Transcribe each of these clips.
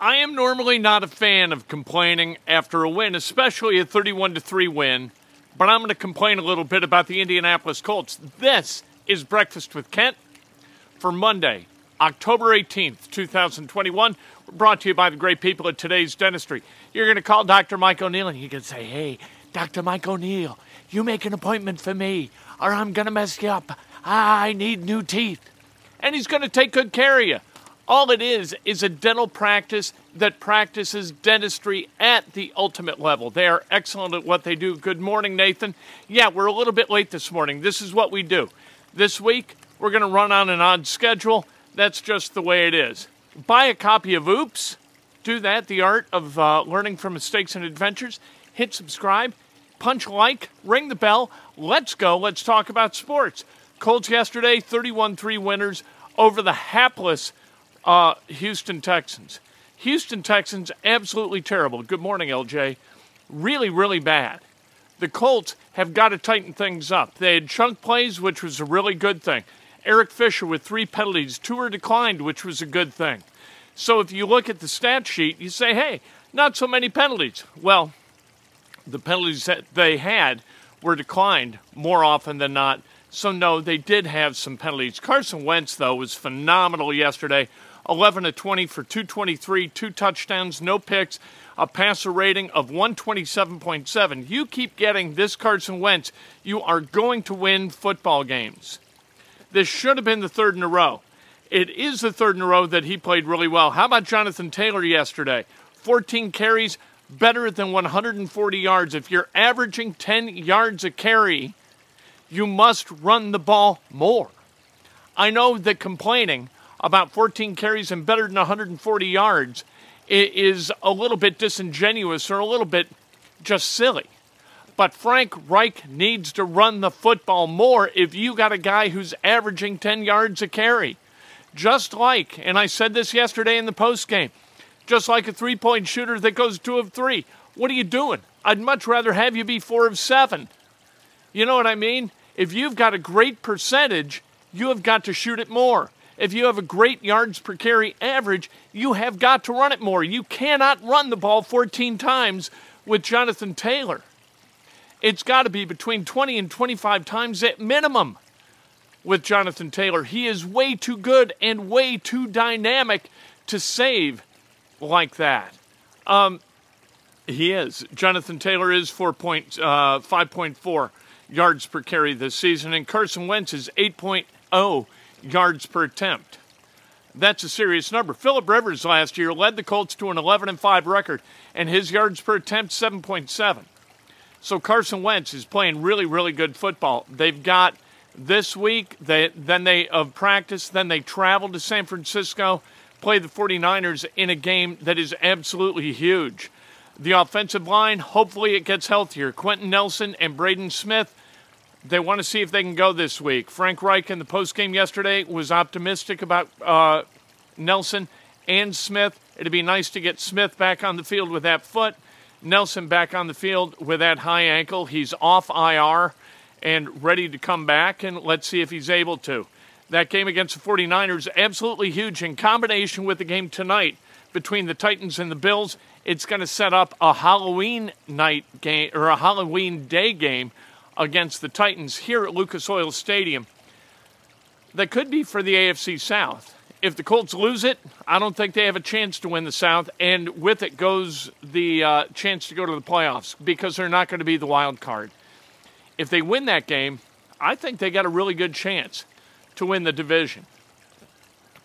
I am normally not a fan of complaining after a win, especially a 31 3 win, but I'm going to complain a little bit about the Indianapolis Colts. This is Breakfast with Kent for Monday, October 18th, 2021. Brought to you by the great people at today's dentistry. You're going to call Dr. Mike O'Neill and you can say, Hey, Dr. Mike O'Neill, you make an appointment for me, or I'm going to mess you up. I need new teeth. And he's going to take good care of you. All it is is a dental practice that practices dentistry at the ultimate level. They are excellent at what they do. Good morning, Nathan. Yeah, we're a little bit late this morning. This is what we do. This week, we're going to run on an odd schedule. That's just the way it is. Buy a copy of Oops. Do that, the art of uh, learning from mistakes and adventures. Hit subscribe, punch like, ring the bell. Let's go. Let's talk about sports. Colts yesterday, 31 3 winners over the hapless uh, Houston Texans. Houston Texans, absolutely terrible. Good morning, LJ. Really, really bad. The Colts have got to tighten things up. They had chunk plays, which was a really good thing. Eric Fisher with three penalties, two were declined, which was a good thing. So if you look at the stat sheet, you say, hey, not so many penalties. Well, the penalties that they had were declined more often than not. So, no, they did have some penalties. Carson Wentz, though, was phenomenal yesterday 11 to 20 for 223, two touchdowns, no picks, a passer rating of 127.7. You keep getting this Carson Wentz, you are going to win football games. This should have been the third in a row. It is the third in a row that he played really well. How about Jonathan Taylor yesterday? 14 carries, better than 140 yards. If you're averaging 10 yards a carry, you must run the ball more. I know that complaining about 14 carries and better than 140 yards is a little bit disingenuous or a little bit just silly. But Frank Reich needs to run the football more if you got a guy who's averaging 10 yards a carry. Just like, and I said this yesterday in the post game, just like a three point shooter that goes two of three. What are you doing? I'd much rather have you be four of seven. You know what I mean? If you've got a great percentage, you have got to shoot it more. If you have a great yards per carry average, you have got to run it more. You cannot run the ball 14 times with Jonathan Taylor. It's got to be between 20 and 25 times at minimum with Jonathan Taylor. He is way too good and way too dynamic to save like that. Um, he is. Jonathan Taylor is 4 point, uh, 5.4 yards per carry this season, and Carson Wentz is 8.0 yards per attempt. That's a serious number. Philip Rivers last year led the Colts to an 11 and 5 record, and his yards per attempt 7.7. So Carson Wentz is playing really, really good football. They've got this week, they, then they of practice, then they travel to San Francisco, play the 49ers in a game that is absolutely huge. The offensive line, hopefully it gets healthier. Quenton Nelson and Braden Smith they want to see if they can go this week. Frank Reich in the postgame yesterday was optimistic about uh, Nelson and Smith. It'd be nice to get Smith back on the field with that foot, Nelson back on the field with that high ankle. He's off IR and ready to come back, and let's see if he's able to. That game against the 49ers, absolutely huge in combination with the game tonight between the Titans and the Bills. It's going to set up a Halloween night game or a Halloween day game against the Titans here at Lucas Oil Stadium that could be for the AFC South. if the Colts lose it, I don't think they have a chance to win the South, and with it goes the uh, chance to go to the playoffs because they're not going to be the wild card. If they win that game, I think they got a really good chance to win the division.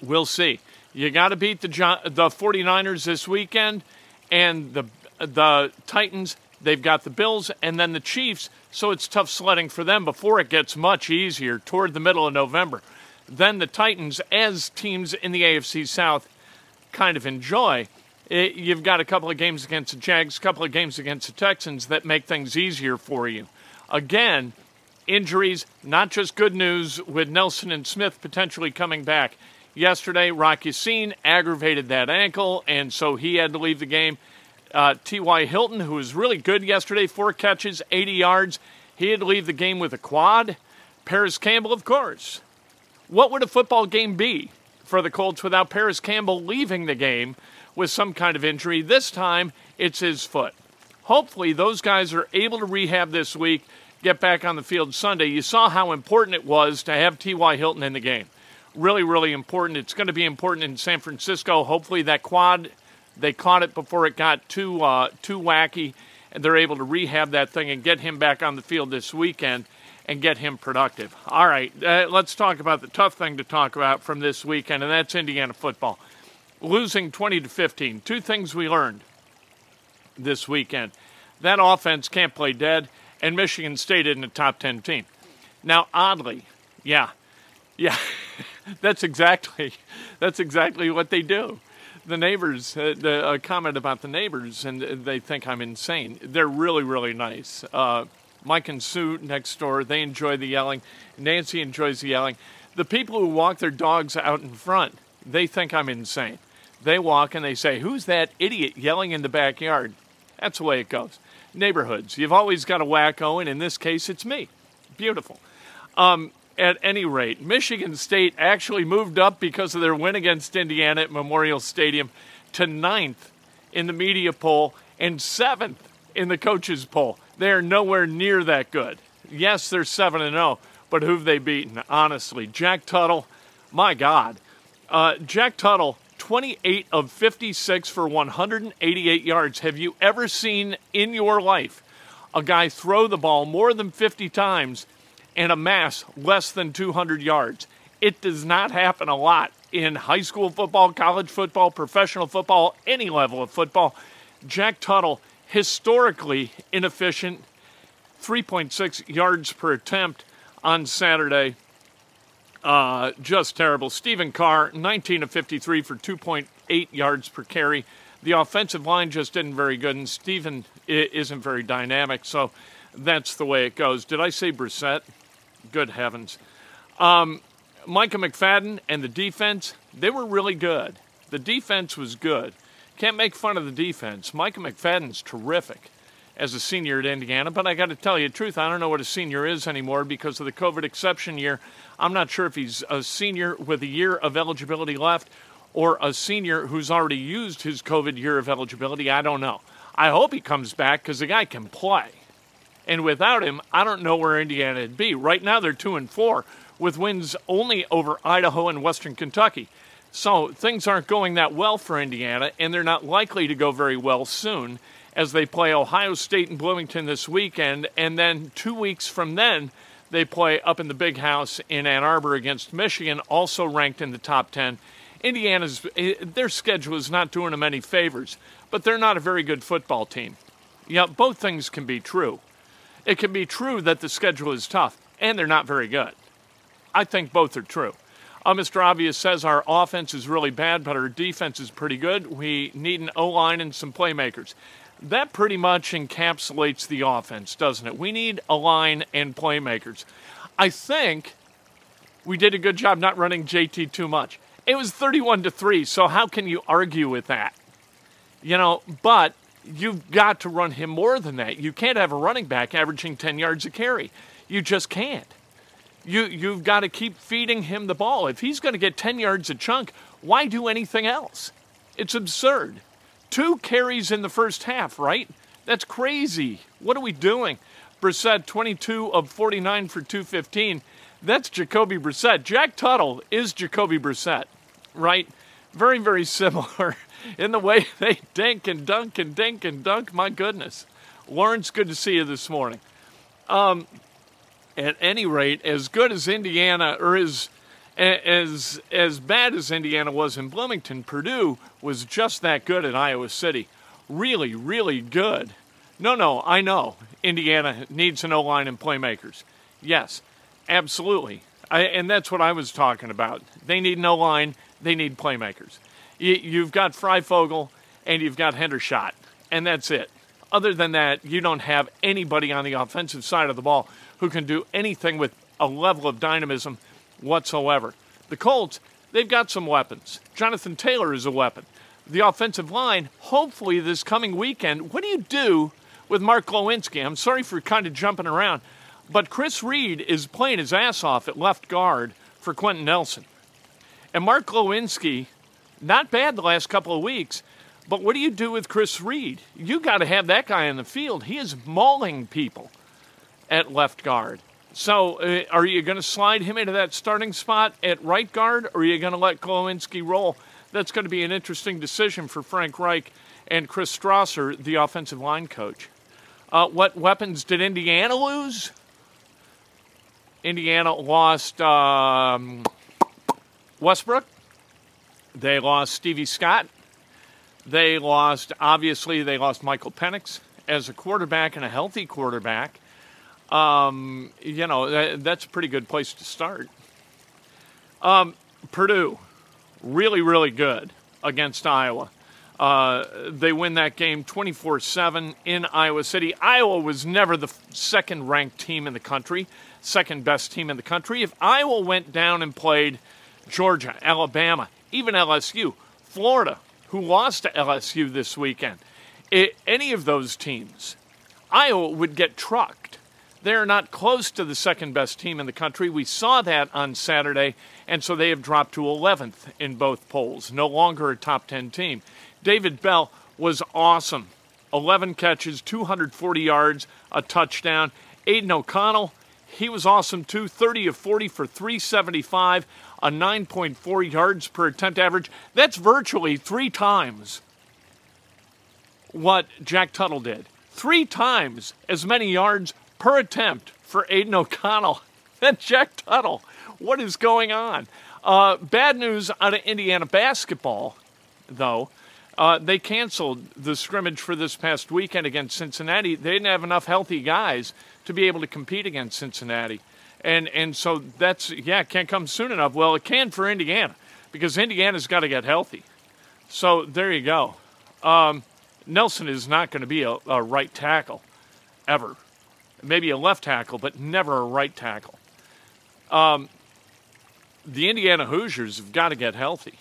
We'll see. You got to beat the the 49ers this weekend and the the Titans. They've got the Bills and then the Chiefs, so it's tough sledding for them before it gets much easier toward the middle of November. Then the Titans, as teams in the AFC South kind of enjoy, it, you've got a couple of games against the Jags, a couple of games against the Texans that make things easier for you. Again, injuries, not just good news with Nelson and Smith potentially coming back. Yesterday, Rock Ya-Sin aggravated that ankle, and so he had to leave the game. Uh, T.Y. Hilton, who was really good yesterday, four catches, 80 yards, he had to leave the game with a quad. Parris Campbell, of course. What would a football game be for the Colts without Parris Campbell leaving the game with some kind of injury? This time, it's his foot. Hopefully, those guys are able to rehab this week, get back on the field Sunday. You saw how important it was to have T.Y. Hilton in the game really, really important. It's going to be important in San Francisco. Hopefully, that quad they caught it before it got too uh, too wacky, and they're able to rehab that thing and get him back on the field this weekend and get him productive. All right, uh, let's talk about the tough thing to talk about from this weekend, and that's Indiana football losing 20 to 15. Two things we learned this weekend: that offense can't play dead, and Michigan State isn't a top 10 team. Now, oddly, yeah, yeah. that's exactly that's exactly what they do. The neighbors, uh, the uh, comment about the neighbors, and they think I'm insane. They're really, really nice. Uh, Mike and Sue next door, they enjoy the yelling. Nancy enjoys the yelling. The people who walk their dogs out in front, they think I'm insane. They walk and they say, Who's that idiot yelling in the backyard? That's the way it goes. Neighborhoods, you've always got a wacko, and in this case, it's me. Beautiful. Um, at any rate, Michigan State actually moved up because of their win against Indiana at Memorial Stadium to ninth in the media poll and seventh in the coaches poll. They are nowhere near that good. Yes, they're 7 and 0, but who've they beaten? Honestly, Jack Tuttle, my God. Uh, Jack Tuttle, 28 of 56 for 188 yards. Have you ever seen in your life a guy throw the ball more than 50 times and amass less than 200 yards. It does not happen a lot in high school football, college football, professional football, any level of football. Jack Tuttle, historically inefficient, 3.6 yards per attempt on Saturday. Uh, just terrible. Stephen Carr, 19 of 53 for 2.8 yards per carry. The offensive line just didn't very good, and Stephen isn't very dynamic, so that's the way it goes. Did I say Brissett? Good heavens. Um, Micah McFadden and the defense, they were really good. The defense was good. Can't make fun of the defense. Micah McFadden's terrific as a senior at Indiana, but I got to tell you the truth, I don't know what a senior is anymore because of the COVID exception year. I'm not sure if he's a senior with a year of eligibility left or a senior who's already used his COVID year of eligibility. I don't know. I hope he comes back because the guy can play. And without him, I don't know where Indiana would be. Right now, they're two and four with wins only over Idaho and Western Kentucky. So things aren't going that well for Indiana, and they're not likely to go very well soon as they play Ohio State and Bloomington this weekend. And then two weeks from then, they play up in the big house in Ann Arbor against Michigan, also ranked in the top 10. Indiana's eh, their schedule is not doing them any favors, but they're not a very good football team. Yeah, both things can be true. It can be true that the schedule is tough and they're not very good. I think both are true. Uh, Mr. Obvious says our offense is really bad, but our defense is pretty good. We need an O line and some playmakers. That pretty much encapsulates the offense, doesn't it? We need a line and playmakers. I think we did a good job not running JT too much. It was 31 to 3, so how can you argue with that? You know, but you've got to run him more than that. You can't have a running back averaging 10 yards a carry. You just can't. You, you've got to keep feeding him the ball. If he's going to get 10 yards a chunk, why do anything else? It's absurd. Two carries in the first half, right? That's crazy. What are we doing? Brissett, 22 of 49 for 215. That's Jacoby Brissett. Jack Tuttle is Jacoby Brissett. right? Very, very similar in the way they dink and dunk and dink and dunk. My goodness. Lawrence, good to see you this morning. Um, at any rate, as good as Indiana, or as as as bad as Indiana was in Bloomington, Purdue was just that good at Iowa City. Really, really good. No, no, I know Indiana needs an O line and playmakers. Yes, absolutely. I, and that's what I was talking about. They need no line. They need playmakers. You, have got Fryfogle and you've got Hendershot, and that's it. Other than that, you don't have anybody on the offensive side of the ball who can do anything with a level of dynamism whatsoever. The Colts, they've got some weapons. Jonathan Taylor is a weapon. The offensive line, hopefully this coming weekend, what do you do with Mark Glowinski? I'm sorry for kind of jumping around, but Chris Reed is playing his ass off at left guard for Quenton Nelson. And Mark Glowinski, not bad the last couple of weeks, but what do you do with Chris Reed? You got to have that guy in the field. He is mauling people at left guard. So, uh, are you going to slide him into that starting spot at right guard, or are you going to let Glowinski roll? That's going to be an interesting decision for Frank Reich and Chris Strausser, the offensive line coach. Uh, what weapons did Indiana lose? Indiana lost um, Westbrook. They lost Stevie Scott. They lost, obviously, they lost Michael Penix as a quarterback and a healthy quarterback um, you know, that, that's a pretty good place to start. Um, Purdue, really, really good against Iowa. Uh, they win that game 24 7 in Iowa City. Iowa was never the second ranked team in the country, second best team in the country. If Iowa went down and played Georgia, Alabama, even LSU, Florida, who lost to LSU this weekend, it, any of those teams, Iowa would get trucked. They're not close to the second best team in the country. We saw that on Saturday, and so they have dropped to 11th in both polls, no longer a top 10 team. David Bell was awesome 11 catches, 240 yards, a touchdown. Aidan O'Connell, he was awesome too 30 of 40 for 375, a 9.4 yards per attempt average. That's virtually three times what Jack Tuttle did. Three times as many yards per attempt for Aidan O'Connell and Jack Tuttle. What is going on? Uh, bad news out of Indiana basketball, though. Uh, they canceled the scrimmage for this past weekend against Cincinnati. They didn't have enough healthy guys to be able to compete against Cincinnati. And, and so that's, yeah, it can't come soon enough. Well, it can for Indiana because Indiana's got to get healthy. So there you go. Um, Nelson is not going to be a, a right tackle ever maybe a left tackle, but never a right tackle. Um, the Indiana Hoosiers have got to get healthy,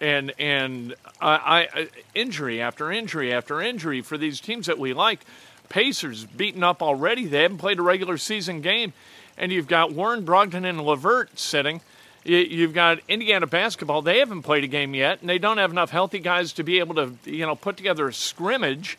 and and I, I, injury after injury after injury for these teams that we like. Pacers beaten up already. They haven't played a regular season game, and you've got Warren Brogdon and LeVert sitting. You've got Indiana basketball. They haven't played a game yet, and they don't have enough healthy guys to be able to, you know, put together a scrimmage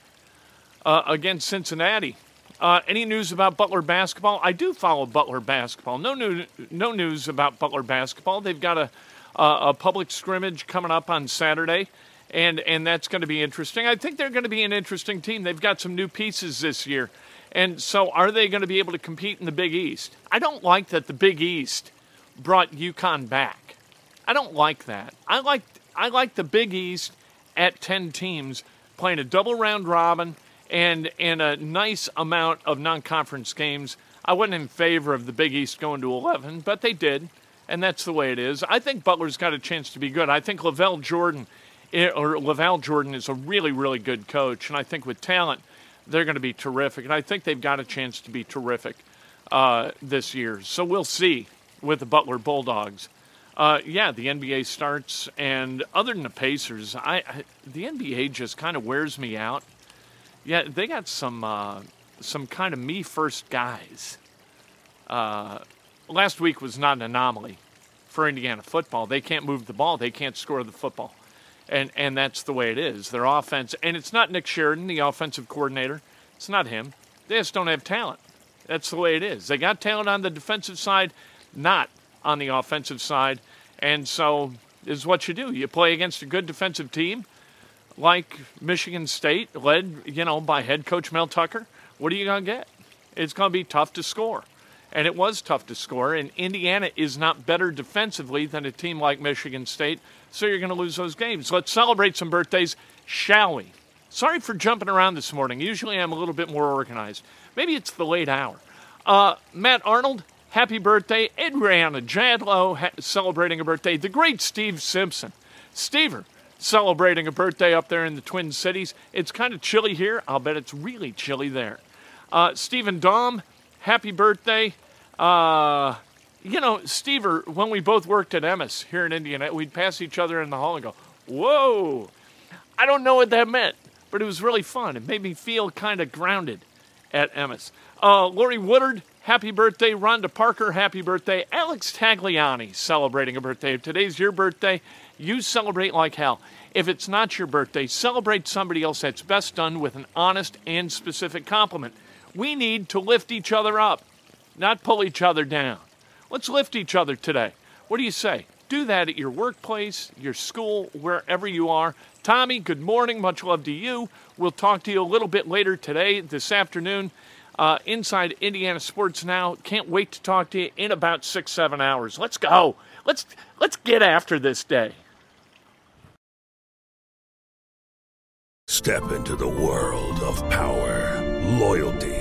uh, against Cincinnati. Uh, any news about Butler basketball? I do follow Butler basketball. No new, no news about Butler basketball. They've got a, a, a public scrimmage coming up on Saturday, and and that's going to be interesting. I think they're going to be an interesting team. They've got some new pieces this year, and so are they going to be able to compete in the Big East? I don't like that the Big East brought UConn back. I don't like that. I like I like the Big East at ten teams playing a double round robin and and a nice amount of non-conference games. I wasn't in favor of the Big East going to 11, but they did, and that's the way it is. I think Butler's got a chance to be good. I think LaVall Jordan eh, or LaVall Jordan is a really really good coach, and I think with talent they're going to be terrific, and I think they've got a chance to be terrific uh, this year. So we'll see with the Butler Bulldogs. Uh, yeah, the NBA starts, and other than the Pacers, I, I the NBA just kind of wears me out. Yeah, they got some uh, some kind of me first guys. Uh, last week was not an anomaly for Indiana football. They can't move the ball. They can't score the football, and and that's the way it is. Their offense, and it's not Nick Sheridan, the offensive coordinator. It's not him. They just don't have talent. That's the way it is. They got talent on the defensive side, not on the offensive side, and so is what you do. You play against a good defensive team like Michigan State, led, you know, by head coach Mel Tucker. What are you to get? It's to be tough to score. And it was tough to score. And Indiana is not better defensively than a team like Michigan State. So you're going to lose those games. Let's celebrate some birthdays, shall we? Sorry for jumping around this morning. Usually I'm a little bit more organized. Maybe it's the late hour. Uh, Matt Arnold, happy birthday. Adriana Jadlow ha- celebrating a birthday. The great Steve Simpson. Stever celebrating a birthday up there in the Twin Cities. It's kind of chilly here. I'll bet it's really chilly there. Uh, Stephen Dom, happy birthday. Uh, you know, Stever, when we both worked at Emmis here in Indiana, we'd pass each other in the hall and go, Whoa! I don't know what that meant, but it was really fun. It made me feel kind of grounded at Emmis. Uh, Lori Woodard, happy birthday. Rhonda Parker, happy birthday. Alex Tagliani, celebrating a birthday. If today's your birthday, you celebrate like hell. If it's not your birthday, celebrate somebody else that's best done with an honest and specific compliment. We need to lift each other up, not pull each other down. Let's lift each other today. What do you say? Do that at your workplace, your school, wherever you are. Tommy, good morning. Much love to you. We'll talk to you a little bit later today, this afternoon, uh, inside Indiana Sports Now. Can't wait to talk to you in about six, seven hours. Let's go. Let's let's get after this day. Step into the world of power, loyalty,